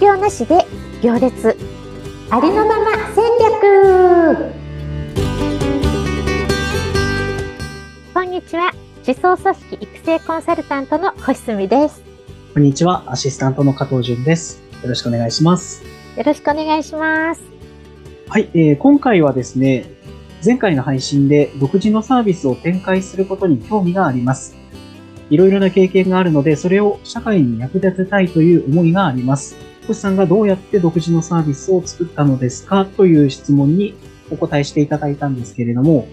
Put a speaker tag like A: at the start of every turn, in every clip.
A: 業なしで行列。ありのまま戦略。こんにちは。思想組織育成コンサルタントの星澄です。
B: こんにちは。アシスタントの加藤淳です。よろしくお願いします。
A: よろしくお願いします。
B: はい、えー、今回はですね前回の配信で独自のサービスを展開することに興味がありますいろいろな経験があるので、それを社会に役立てたいという思いがあります。星さんがどうやって独自のサービスを作ったのですか？という質問にお答えしていただいたんですけれども、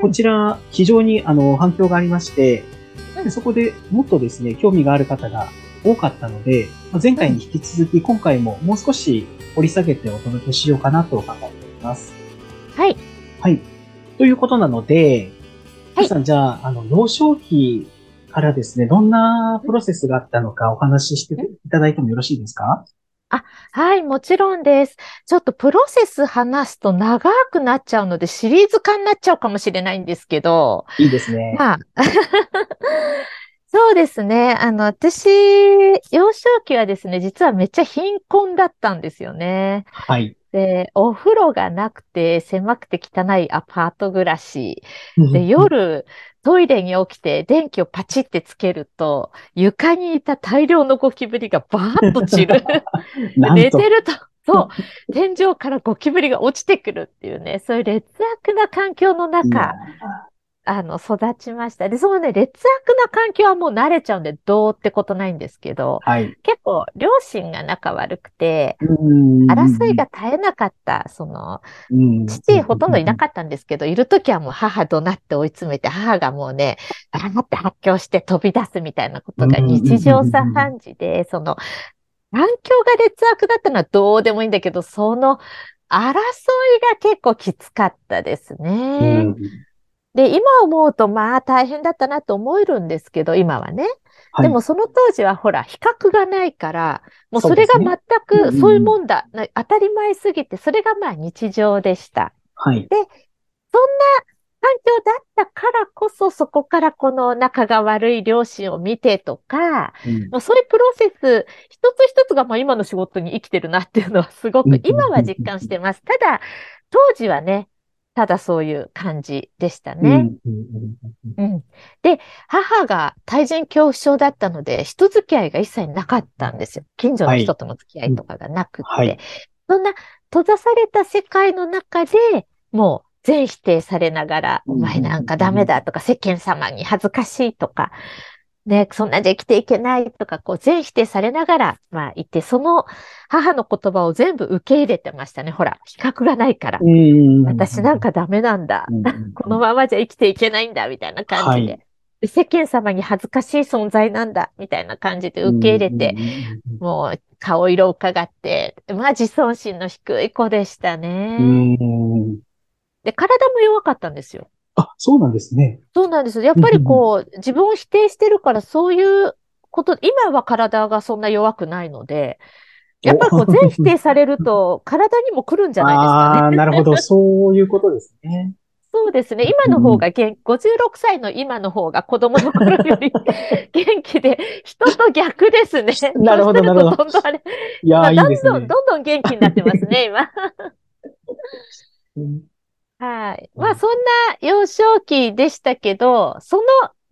B: こちら非常にあの反響がありまして、そこでもっとですね、興味がある方が多かったので、前回に引き続き今回ももう少し掘り下げてお届けしようかなと考えております。
A: はい。
B: はい。ということなので、はい、さん、じゃあ、あの、幼少期からですね、どんなプロセスがあったのかお話ししていただいてもよろしいですか？
A: あ、はい、もちろんです。ちょっとプロセス話すと長くなっちゃうので、シリーズ化になっちゃうかもしれないんですけど。
B: いいですね。まあ、
A: そうですね。あの、私、幼少期はですね、実はめっちゃ貧困だったんですよね。
B: はい。
A: で、お風呂がなくて狭くて汚いアパート暮らし。で、夜、トイレに起きて電気をパチってつけると、床にいた大量のゴキブリがバーッと散る。寝てると、そう、天井からゴキブリが落ちてくるっていうね、そういう劣悪な環境の中、あの、育ちました。で、そのね、劣悪な環境はもう慣れちゃうんで、どうってことないんですけど、
B: はい、
A: 結構、両親が仲悪くて、争いが絶えなかった、その、父ほとんどいなかったんですけど、いるときはもう母怒鳴って追い詰めて、母がもうね、バーって発狂して飛び出すみたいなことが日常茶飯事で、その、環境が劣悪だったのはどうでもいいんだけど、その争いが結構きつかったですね。うんで、今思うと、まあ大変だったなと思えるんですけど、今はね。はい、でもその当時はほら、比較がないから、もうそれが全くそういうもんだ、ね、当たり前すぎて、それがまあ日常でした。
B: はい。
A: で、そんな環境だったからこそ、そこからこの仲が悪い両親を見てとか、うん、そういうプロセス、一つ一つがまあ今の仕事に生きてるなっていうのはすごく今は実感してます。ただ、当時はね、ただそういう感じでしたね。うん、で、母が対人恐怖症だったので、人付き合いが一切なかったんですよ。近所の人との付き合いとかがなくて。はい、そんな閉ざされた世界の中でもう全否定されながら、お前なんかダメだとか、世間様に恥ずかしいとか、ね、そんなんじゃ生きていけないとか、こう、全否定されながら、まあ、いて、その母の言葉を全部受け入れてましたね。ほら、比較がないから。私なんかダメなんだ。このままじゃ生きていけないんだ、みたいな感じで。はい、世間様に恥ずかしい存在なんだ、みたいな感じで受け入れて、もう顔色を伺って、まあ自尊心の低い子でしたね。で、体も弱かったんですよ。
B: あ、そうなんですね。
A: そうなんです。やっぱりこう、自分を否定してるから、そういうこと、今は体がそんな弱くないので、やっぱりこう、全否定されると、体にも来るんじゃないですかね。あ
B: あ、なるほど。そういうことですね。
A: そうですね。今の方が元、56歳の今の方が子供の頃より 元気で、人と逆ですね。
B: なるほど、なるほど。どんどんあれ、
A: いや、いいですね。どんどん、どんどん元気になってますね、今。はい。まあ、そんな幼少期でしたけど、その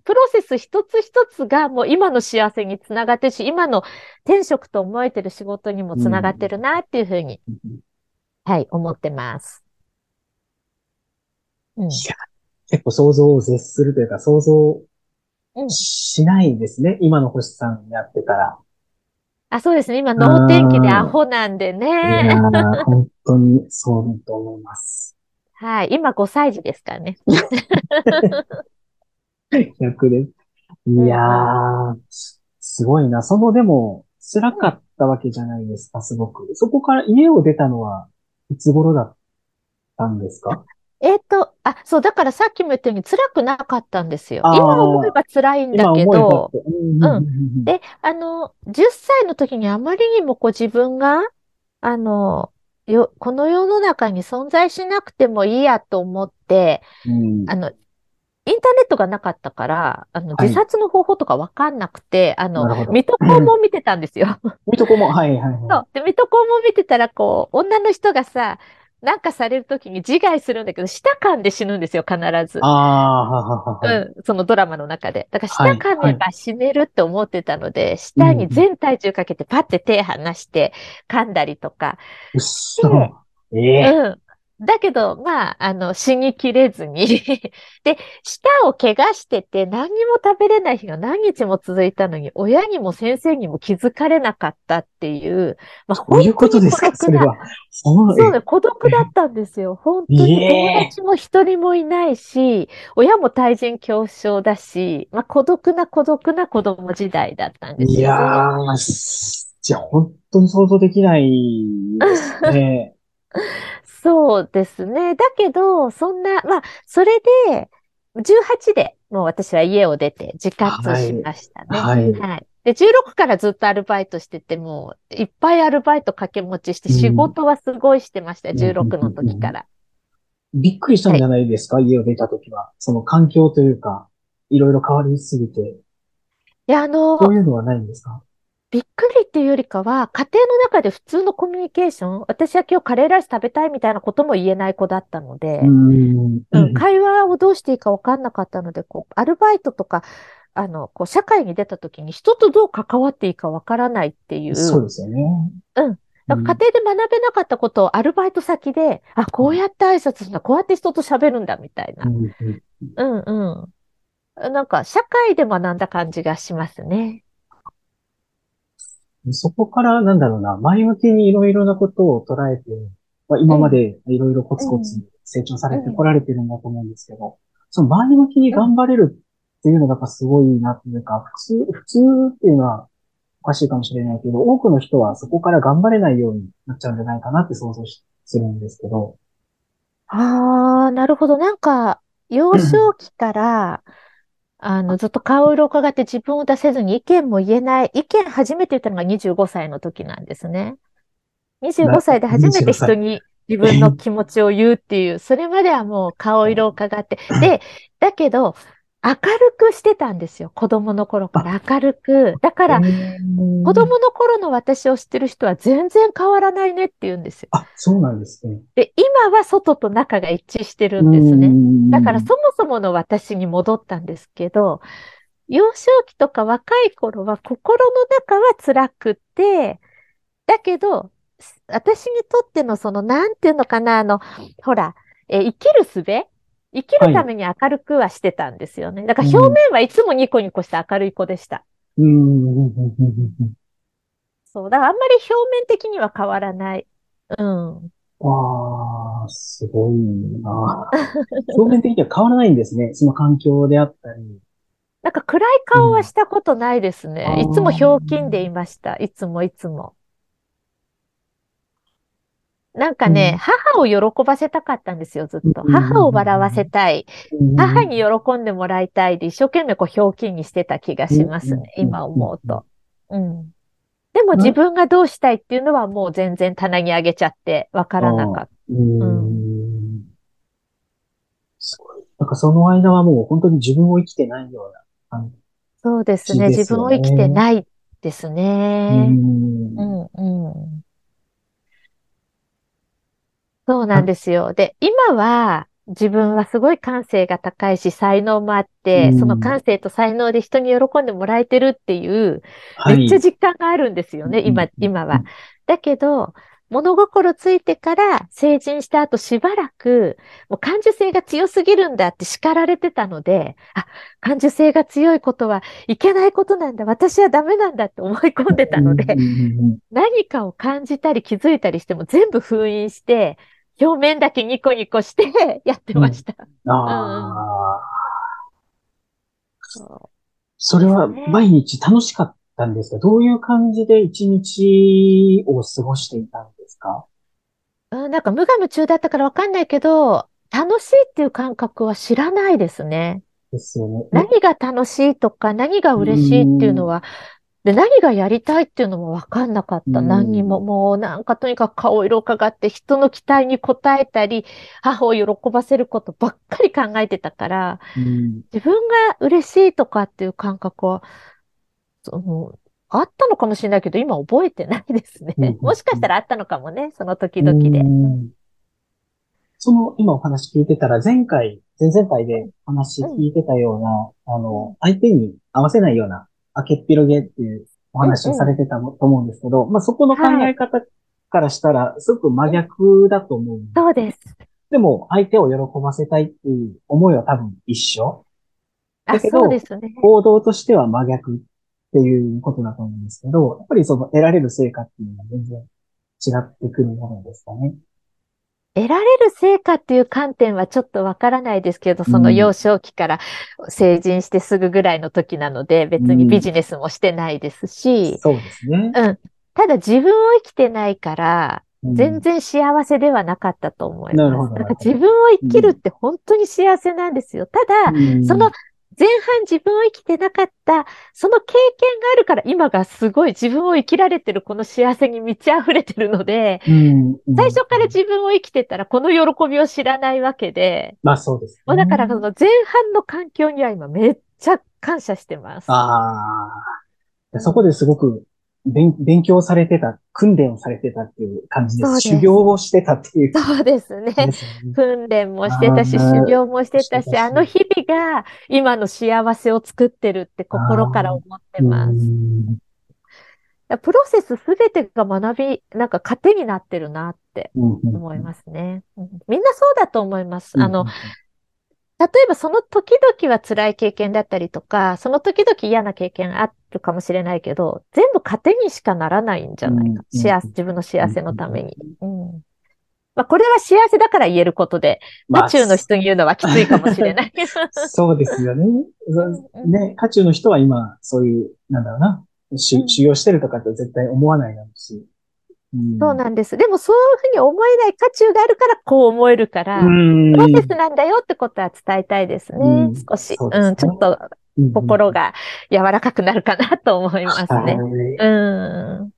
A: プロセス一つ一つがもう今の幸せにつながってるし、今の転職と思えてる仕事にもつながってるなっていうふうに、うん、はい、思ってます。
B: うん、いや、結構想像を絶するというか、想像しないですね。うん、今の星さんやってたら。
A: あ、そうですね。今、脳天気でアホなんでね。い
B: や本当にそうだと思います。
A: はい。今5歳児ですからね。
B: 逆で。いやー、すごいな。その、でも、辛かったわけじゃないですか、すごく。そこから家を出たのは、いつ頃だったんですか？
A: えっ、と、あ、そう、だからさっきも言ったように辛くなかったんですよ。今思えば辛いんだけど、うん。で、あの、10歳の時にあまりにもこう自分が、あの、よ、この世の中に存在しなくてもいいやと思って、うん、あの、インターネットがなかったから、あの、
B: はい。
A: 自殺の方法とかわかんなくて、あの
B: なるほ、ど。
A: 水戸黄門見てたんですよ。
B: 水戸黄門、はいはい
A: そ
B: は
A: う。で、水戸黄門見てたら、こう、女の人がさ、なんかされるときに自害するんだけど、舌噛んで死ぬんですよ、必ず
B: い。。ああ、はははは。
A: うん、そのドラマの中で。だから
B: はい
A: 舌噛めば死ねるって思ってたので、舌に全体重かけてパッて手離して噛んだりとか。
B: うっそ。ええ
A: うん。だけど、まあ、あの、死にきれずに。で、舌を怪我してて何にも食べれない日が何日も続いたのに、親にも先生にも気づかれなかったっていう、まあ、
B: どういうことですか、
A: 本当に孤独な
B: それは。そう
A: ね、孤独だったんですよ。本当に友達も一人もいないし、親も対人恐怖症だし、まあ、孤独な孤独な子供時代だったんですよ、ね。
B: いやー、すじゃあ本当に想像できないですね。
A: そうですね。だけど、そんな、まあ、それで、18でもう私は家を出て自活しましたね。
B: はい。
A: はい。で、16からずっとアルバイトしてて、もう、いっぱいアルバイト掛け持ちして、
B: うん
A: 仕事はすごいしてましたよ、
B: うん
A: 16の時から。
B: びっくりしたんじゃないですか、家を出たときは。その環境というか、いろいろ変わりすぎて、
A: いや、あの、
B: そういうのはないんですか？
A: びっくりっていうよりかは、家庭の中で普通のコミュニケーション、私は今日カレーライス食べたいみたいなことも言えない子だったので、
B: うーん。
A: うん会話をどうしていいか分かんなかったので、こう、アルバイトとか、あの、こう、社会に出た時に人とどう関わっていいか分からないっていう、
B: そうですよね。
A: うん。家庭で学べなかったことをアルバイト先で、あ、こうやって挨拶するんだ、こうやって人と喋るんだ、みたいな
B: うんうん。
A: なんか、社会で学んだ感じがしますね。
B: そこから、なんだろうな、前向きにいろいろなことを捉えて、まあ、今までいろいろコツコツ成長されてこられてるんだと思うんですけど、その前向きに頑張れるっていうのがやっぱすごいなっていうか、普通、普通っていうのはおかしいかもしれないけど、多くの人はそこから頑張れないようになっちゃうんじゃないかなって想像しするんですけど、
A: ああ、なるほど。なんか、幼少期から、あの、ずっと顔色を伺って自分を出せずに意見も言えない。意見初めて言ったのが25歳の時なんですね。25歳で初めて人に自分の気持ちを言うっていう、それまではもう顔色を伺って。で、だけど、明るくしてたんですよ。子供の頃から明るく。だから、子
B: 子
A: 供の頃の私を知ってる人は全然変わらないねって言うんですよ。
B: あ、そうなんですね。
A: で、今は外と中が一致してるんですね。だから
B: そ
A: そもそもの私に戻ったんですけど、幼少期とか若い頃は心の中は辛くて、だけど、私にとってのその、なんていうのかな、あの、ほら、えー生きる術生きるために明るくはしてたんですよね。だから表面はいつもニコニコした明るい子でした。
B: うん
A: そう。だからあんまり表面的には変わらない。うん。
B: ああ、すごいな。表面的には変わらないんですね。その環境であったり。
A: なんか暗い顔はしたことないですね。
B: うん
A: いつもひょうきんでいました。いつもいつも。なんかね、
B: うん
A: 母を喜ばせたかったんですよ、ずっと。
B: うん
A: 母を笑わせたい。母
B: 母
A: に喜んでもらいたいで、一生懸命こうひょうきんにしてた気がしますね、
B: うん
A: 今思うと。うん。でも自分がどうしたいっていうのはもう全然棚に上げちゃってわからなかっ
B: うーん。すごい。なんかその間はもう本当に自分を生きてないような感
A: た。そうですね、自分を生きてないです
B: じ。
A: ね。
B: う。
A: うんん、うん。そうなんですよ。で、今は自分はすごい感性が高いし、才能もあって、
B: うん
A: その感性と才能で人に喜んでもらえてるっていう、
B: はい。
A: めっちゃ実感があるんですよね、今
B: うん、
A: 今は。だけど、物心ついてから成人した後しばらく、もう感受性が強すぎるんだって叱られてたので、あ、感受性が強いことはいけないことなんだ、私はダメなんだって思い込んでたので何かを感じたり気づいたりしても全部封印して、表面だけニコニコしてやってました。
B: うん。ああ、
A: そ
B: それは毎日楽しかったんですか？どういう感じで一日を過ごしていたんですか？
A: ううん、なんか無我夢中だったからわかんないけど、楽しいっていう感覚は知らないですね。
B: ですよね。
A: 何が楽しいとか何が嬉しいっていうのはで、何がやりたいっていうのもわかんなかった。
B: うん
A: 何にも、もうなんかとにかく顔色を伺って人の期待に応えたり、母を喜ばせることばっかり考えてたから、
B: うん。
A: 自分が嬉しいとかっていう感覚は、その、あったのかもしれないけど、今覚えてないですね。もしかしたらあったのかもね、その時々で。
B: うんその、今お話聞いてたら、前回、前々回でお話聞いてたような、あの、相手に合わせないような、明けっぴろげっていうお話をされてたと思うんですけど、まあそこの考え方からしたら、すごく真逆だと思う
A: そうです。
B: でも、相手を喜ばせたいっていう思いは多分一緒。
A: あ、
B: だけど
A: そうですね。
B: 行動としては真逆っていうことだと思うんですけど、やっぱりその得られる成果っていうのは全然違ってくるものですかね。
A: 得られる成果っていう観点はちょっとわからないですけど、その
B: うん
A: 幼少期から成人してすぐぐらいの時なので、別にビジネスもしてないですし、
B: そうですね。
A: うん。ただ自分を生きてないから、
B: うん
A: 全然幸せではなかったと思います。
B: なるほど
A: だから自分を生きるって本当に幸せなんですよ。ただ、
B: うん
A: その前半自分を生きてなかった、その経験があるから今がすごい自分を生きられてるこの幸せに満ち溢れてるので、
B: うんうん
A: 最初から自分を生きてたらこの喜びを知らないわけで、
B: まあそうです、ね。
A: もうだからその前半の環境には今めっちゃ感謝してます。
B: ああ。そこですごく勉勉強されてた、訓練をされてたっていう感じです。
A: です
B: 修行をしてたっていう
A: そうですね。訓練もしてたし、修行もしてたし、あの日々が今の幸せを作ってるって心から思ってます。
B: うん
A: プロセスすべてが学び、なんか糧になってるなって思いますね。うんみんなそうだと思います。あの
B: うん、
A: 例えばその時々は辛い経験だったりとか、その時々嫌な経験あるかもしれないけど、全部糧にしかならないんじゃないか。
B: うん
A: 幸せ、自分の幸せのために。うん。まあ、これは幸せだから言えることで、
B: まあ
A: 宇宙の人に言うのはきついかもしれない。
B: そうですよね。
A: うん
B: ね、渦中の人は今、そういう、なんだろうな、し
A: うん
B: 修行してるとかって絶対思わないだろうし。うん
A: そうなんです。でもそういうふうに思えない渦中があるからこう思えるから、
B: うん
A: プロセスなんだよってことは伝えたいですね。
B: うん
A: 少し、
B: そうね
A: うん、ちょっと心が柔らかくなるかなと思いますね。
B: はい
A: うん。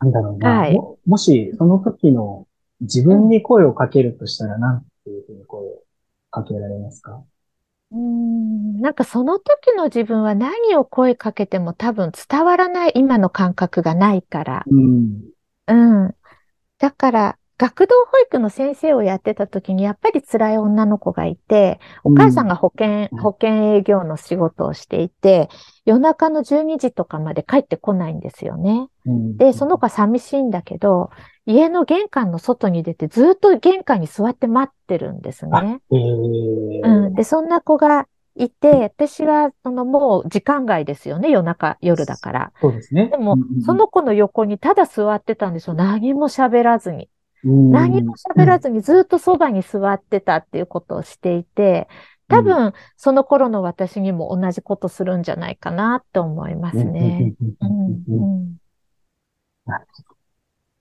B: なんだろうな。
A: はい
B: ももし、その時の自分に声をかけるとしたら、なんていうふうに声をかけられますか？
A: うーんなんかその時の自分は何を声かけても多分伝わらない今の感覚がないから。
B: うん。
A: うん。だから、学童保育の先生をやってた時にやっぱり辛い女の子がいて、お母さんが保健、
B: うん
A: 保健営業の仕事をしていて、夜中の12時とかまで帰ってこないんですよね。
B: うん
A: で、その子は寂しいんだけど、家の玄関の外に出てずっと玄関に座って待ってるんですね。
B: えー
A: うん。で、そんな子がいて、私は、そのもう時間外ですよね、夜中、夜だから。
B: そうですね。
A: でも
B: うんうんうん、
A: その子の横にただ座ってたんですよ。何も喋らずに。
B: うん
A: 何も喋らずにずっとそばに座ってたっていうことをしていて、多分、その頃の私にも同じことするんじゃないかなって思いますね。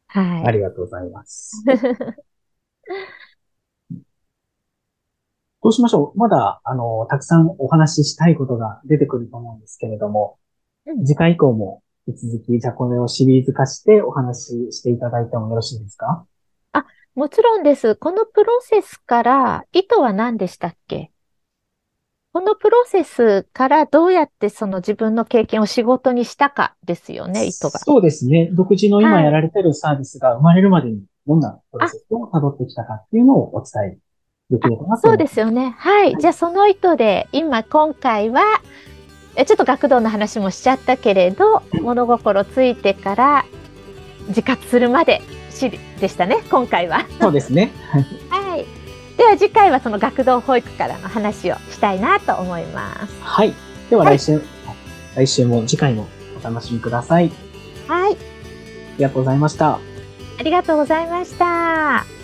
A: はい。
B: ありがとうございます。どうしましょうまだ、あの、たくさんお話ししたいことが出てくると思うんですけれども、
A: うん
B: 次回以降も引き続き、じゃあこれをシリーズ化してお話ししていただいてもよろしいですか？
A: もちろんです。このプロセスから意図は何でしたっけ？このプロセスからどうやってその自分の経験を仕事にしたかですよね、意図が。
B: そうですね。独自の今
A: はい
B: やられてるサービスが生まれるまでにどんなプロセスを辿ってきたかっていうのをお伝えできればなと
A: そう。ですよね。はい。じゃあその意図で、今今回は、えちょっと学童の話もしちゃったけれど、物心ついてから自活するまでしでしたね、今回は。
B: そうですね。
A: はい。では次回はその学童保育からの話をしたいなと思います。
B: はい。では
A: はい
B: 来週、来週も次回もお楽しみください。
A: はい。
B: ありがとうございました。
A: ありがとうございました。